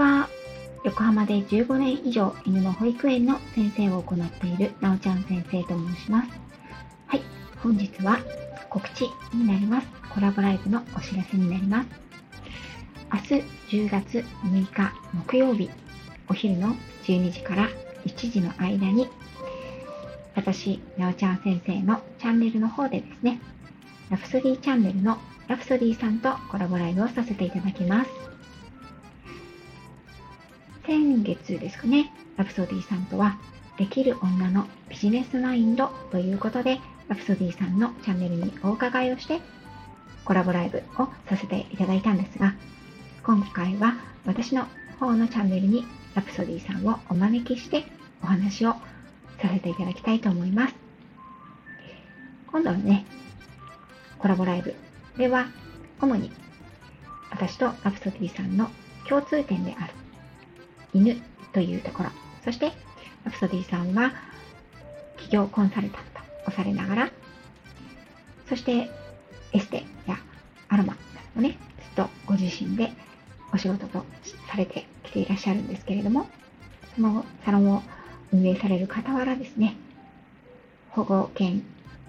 は。横浜で15年以上犬の保育園の先生を行っているなおちゃん先生と申します。はい、本日は告知になります。コラボライブのお知らせになります。明日10月6日木曜日、お昼の12時から1時の間に、私、なおちゃん先生のチャンネルの方でですね、ラプソディチャンネルのラプソディさんとコラボライブをさせていただきます。先月ですかね、ラプソディさんとは、できる女のビジネスマインドということで、ラプソディさんのチャンネルにお伺いをして、コラボライブをさせていただいたんですが、今回は私の方のチャンネルにラプソディさんをお招きしてお話をさせていただきたいと思います。今度のね、コラボライブでは、主に私とラプソディさんの共通点である犬というところ、そしてラプソディさんは企業コンサルタントをされながら、そしてエステやアロマなどもね、ずっとご自身でお仕事とされてきていらっしゃるんですけれども、そのサロンを運営される傍らですね、保護犬、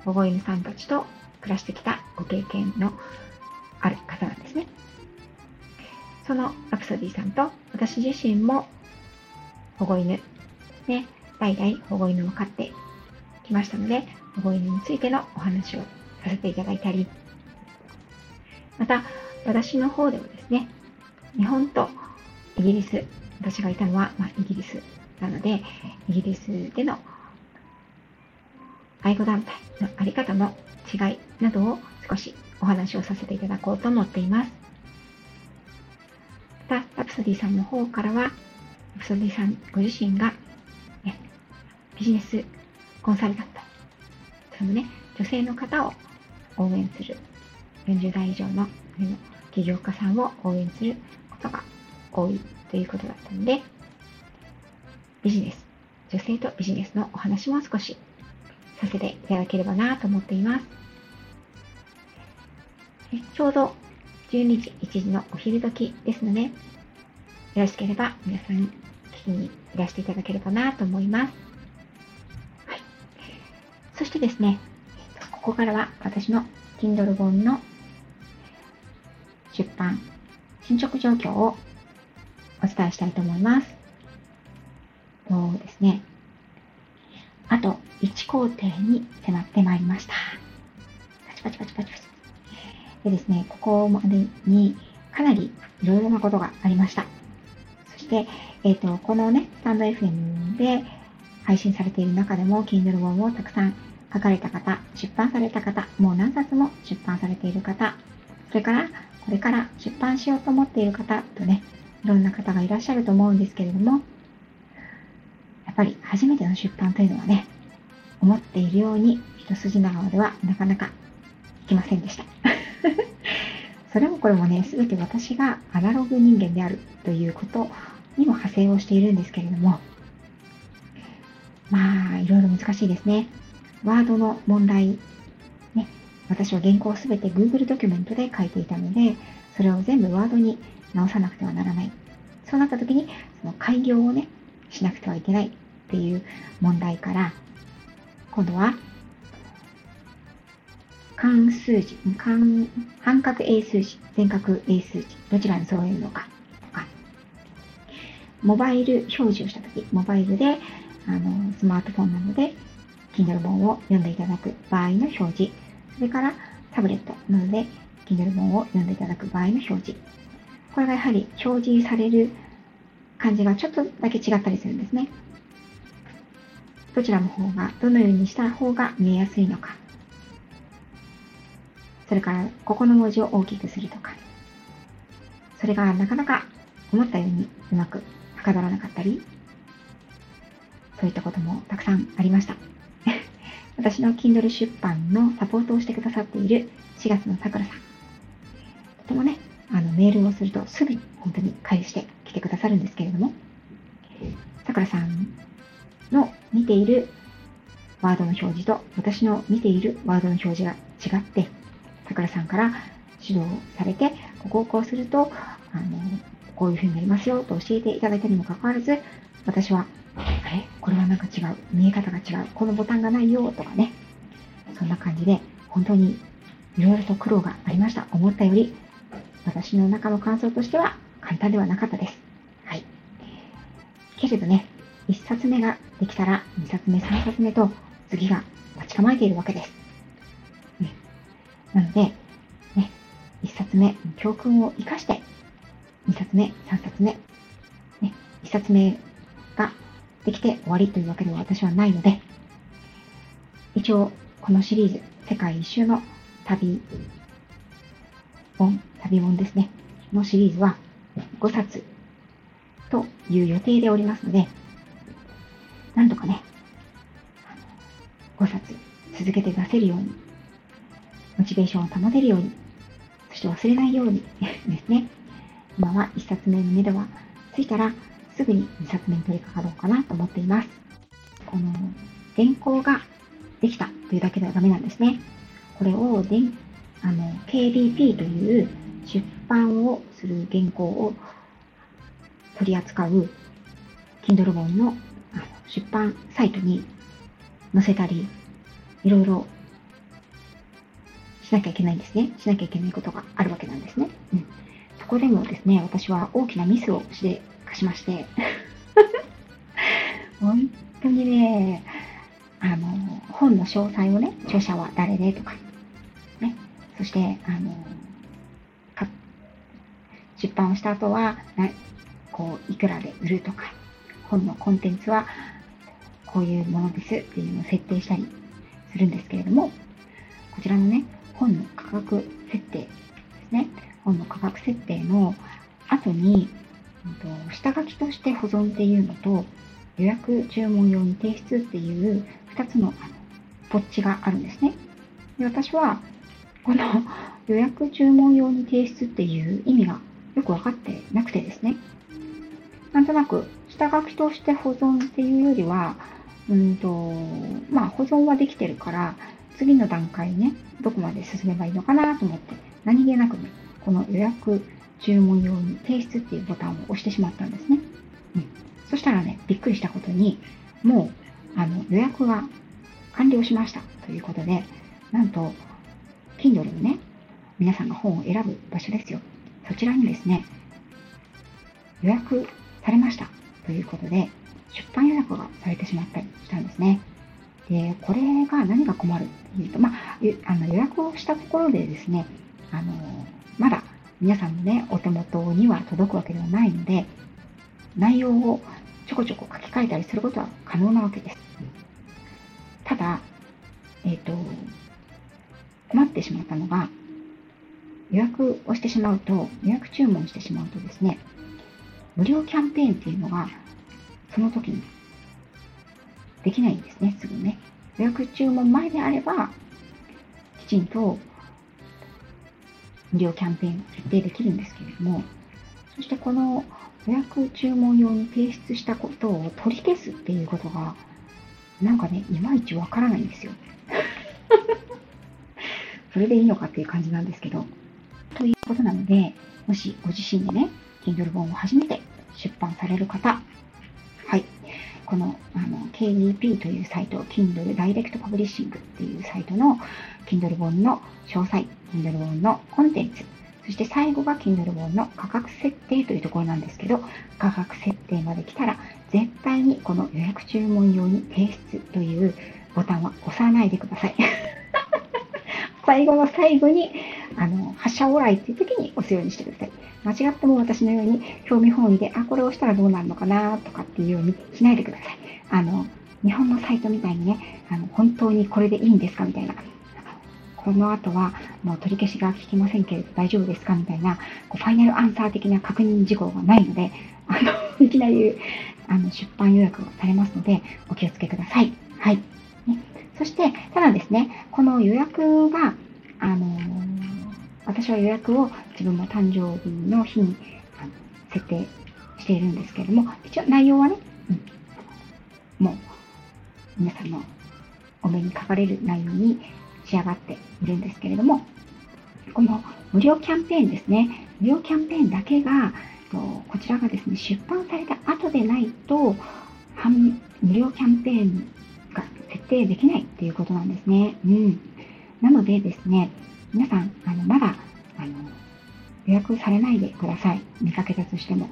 保護犬さんたちと暮らしてきたご経験のある方なんですね。そのラプソディさんと私自身も保護犬、ね、代々保護犬を飼ってきましたので、保護犬についてのお話をさせていただいたり、また私の方ではですね、日本とイギリス、私がいたのは、まあ、イギリスなので、イギリスでの愛護団体のあり方の違いなどを少しお話をさせていただこうと思っています。また、ラプソディさんの方からは、ラプソディさんご自身が、ね、ビジネスコンサルタント、そのね、女性の方を応援する、40代以上の起業家さんを応援することが多いということだったので、ビジネス、女性とビジネスのお話も少しさせていただければなと思っています。ちょうど12時、1時のお昼時ですので、よろしければ皆さん聞きにいらしていただければなと思います。はい。そしてですね、ここからは私の Kindle 本の出版、進捗状況をお伝えしたいと思います。そうですね。あと1工程に迫ってまいりました。パチパチパチパチパチ。でですね、ここまでにかなりいろいろなことがありました。そして、えっ、ー、と、このね、スタンド FM で配信されている中でも、Kindle 本をたくさん書かれた方、出版された方、もう何冊も出版されている方、それからこれから出版しようと思っている方とね、いろんな方がいらっしゃると思うんですけれども、やっぱり初めての出版というのはね、思っているように一筋縄ではなかなかきませんでした。それもこれもね、すべて私がアナログ人間であるということにも派生をしているんですけれども、まあ、いろいろ難しいですね。ワードの問題、ね、私は原稿をすべて Google ドキュメントで書いていたので、それを全部ワードに直さなくてはならない。そうなった時に、その開業をね、しなくてはいけないっていう問題から、今度は関数字、関半角英数字、全角英数字、どちらに揃えるのかとか、モバイル表示をしたとき、モバイルであのスマートフォンなので、Kindle 本を読んでいただく場合の表示、それからタブレットなので、Kindle 本を読んでいただく場合の表示。これがやはり表示される感じがちょっとだけ違ったりするんですね。どちらの方が、どのようにした方が見えやすいのか。それから、ここの文字を大きくするとか、それがなかなか思ったようにうまくはかどらなかったり、そういったこともたくさんありました。私の Kindle 出版のサポートをしてくださっている4月のさくらさん。とてもね、あのメールをするとすぐに本当に返してきてくださるんですけれども、さくらさんの見ているワードの表示と私の見ているワードの表示が違って、桜さんから指導されて、ここをこうすると、あの、こういう風になりますよと教えていただいたにもかかわらず、私は、あれ？これはなんか違う。見え方が違う。このボタンがないよとかね。そんな感じで、本当にいろいろと苦労がありました。思ったより、私の中の感想としては簡単ではなかったです。はい。けれどね、1冊目ができたら2冊目、3冊目と次が待ち構えているわけです。なので、ね、1冊目、教訓を生かして、2冊目、3冊目、ね、1冊目ができて終わりというわけでは私はないので、一応このシリーズ、世界一周の旅本、旅本ですね、のシリーズは5冊という予定でおりますので、なんとかね、5冊続けて出せるように、モチベーションを保てるように、そして忘れないように ですね、今は1冊目の目処はついたら、すぐに2冊目に取り掛かろうかなと思っています。この原稿ができたというだけではダメなんですね。これをであの KDP という出版をする原稿を取り扱う Kindle 本の出版サイトに載せたり、いろいろなきゃいけないんですね。しなきゃいけないことがあるわけなんですね。うん、そこでもですね、私は大きなミスをしてしまして。本当にね、あの、本の詳細をね、著者は誰でとか、ね、そして、あの、出版をした後は、こう、いくらで売るとか、本のコンテンツはこういうものですっていうのを設定したりするんですけれども、こちらのね、本の価格設定ですね。本の価格設定の後に、下書きとして保存っていうのと、予約注文用に提出っていう2つのポッチがあるんですね。で私は、この予約注文用に提出っていう意味がよくわかってなくてですね。なんとなく、下書きとして保存っていうよりは、うんと、まあ保存はできてるから、次の段階ね、どこまで進めばいいのかなと思って、何気なくね、この予約注文用に提出っていうボタンを押してしまったんですね。うん。そしたらね、びっくりしたことに、もう、あの、予約が完了しましたということで、なんと、Kindle のね、皆さんが本を選ぶ場所ですよ。そちらにですね、予約されましたということで、出版予約がされてしまったりしたんですね。で、これが何が困るっていうと、まあ、あの予約をしたところでですね、あの、まだ皆さんのね、お手元には届くわけではないので、内容をちょこちょこ書き換えたりすることは可能なわけです。ただ、えっ、ー、と、困ってしまったのが、予約をしてしまうと、予約注文してしまうとですね、無料キャンペーンっていうのがその時にできないんですね、すぐね。予約注文前であれば、きちんと無料キャンペーンを決定できるんですけれども、そしてこの予約注文用に提出したことを取り消すっていうことが、なんかね、いまいちわからないんですよ。それでいいのかっていう感じなんですけど。ということなので、もしご自身でね、Kindle 本を初めて出版される方、このあの KDP というサイト、Kindle Direct Publishing っていうサイトの Kindle 本の詳細、Kindle 本のコンテンツ、そして最後が Kindle 本の価格設定というところなんですけど、価格設定まで来たら、絶対にこの予約注文用に提出というボタンは押さないでください。最後の最後に、あの、発射オーライっていう時に押すようにしてください。間違っても私のように興味本位で、あ、これを押したらどうなるのかなとかっていうようにしないでください。あの、日本のサイトみたいにね、あの本当にこれでいいんですかみたいな。この後はもう取り消しが効きませんけれど大丈夫ですかみたいな、こうファイナルアンサー的な確認事項がないので、あの、いきなりあの出版予約がされますので、お気をつけください。はい。ね、そして、ただですね、この予約が、あのー私は予約を自分の誕生日の日に設定しているんですけれども、一応内容はね、うん、もう皆さんのお目にかかれる内容に仕上がっているんですけれども、この無料キャンペーンですね。無料キャンペーンだけが、こちらがですね、出版された後でないと、無料キャンペーンが設定できないっていうことなんですね。うん。なのでですね、皆さん、あの、まだ、あの、予約されないでください。見かけたとしても。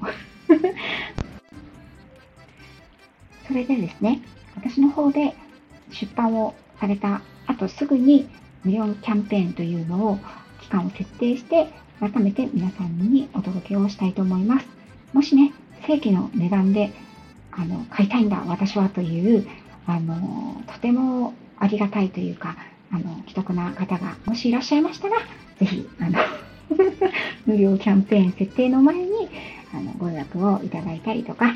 それでですね、私の方で出版をされた後すぐに無料キャンペーンというのを期間を設定して改めて皆さんにお届けをしたいと思います。もしね、正規の値段であの買いたいんだ、私はというあのとてもありがたいというか、あの既得な方がもしいらっしゃいましたら、ぜひあの 無料キャンペーン設定の前にあのご予約をいただいたりとか、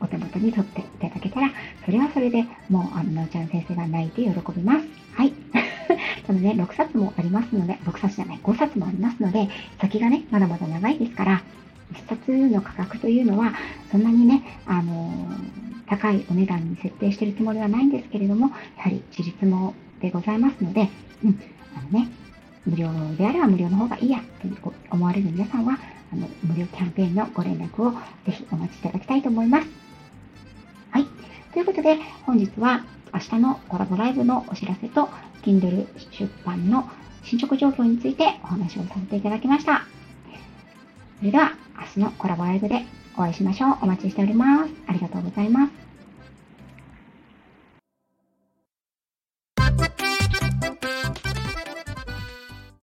お手元に取っていただけたら、それはそれでもう、あの、なおちゃん先生が泣いて喜びます。はい。そのね、6冊もありますので、6冊じゃない、5冊もありますので、先がね、まだまだ長いですから、1冊の価格というのは、そんなにね、あのー、高いお値段に設定してるつもりはないんですけれども、やはり自立もでございますので、うん、あのね、無料であれば無料の方がいいやと思われる皆さんは、あの無料キャンペーンのご連絡をぜひお待ちいただきたいと思います。はい。ということで、本日は明日のコラボライブのお知らせと、Kindle 出版の進捗状況についてお話をさせていただきました。それでは、明日のコラボライブでお会いしましょう。お待ちしております。ありがとうございます。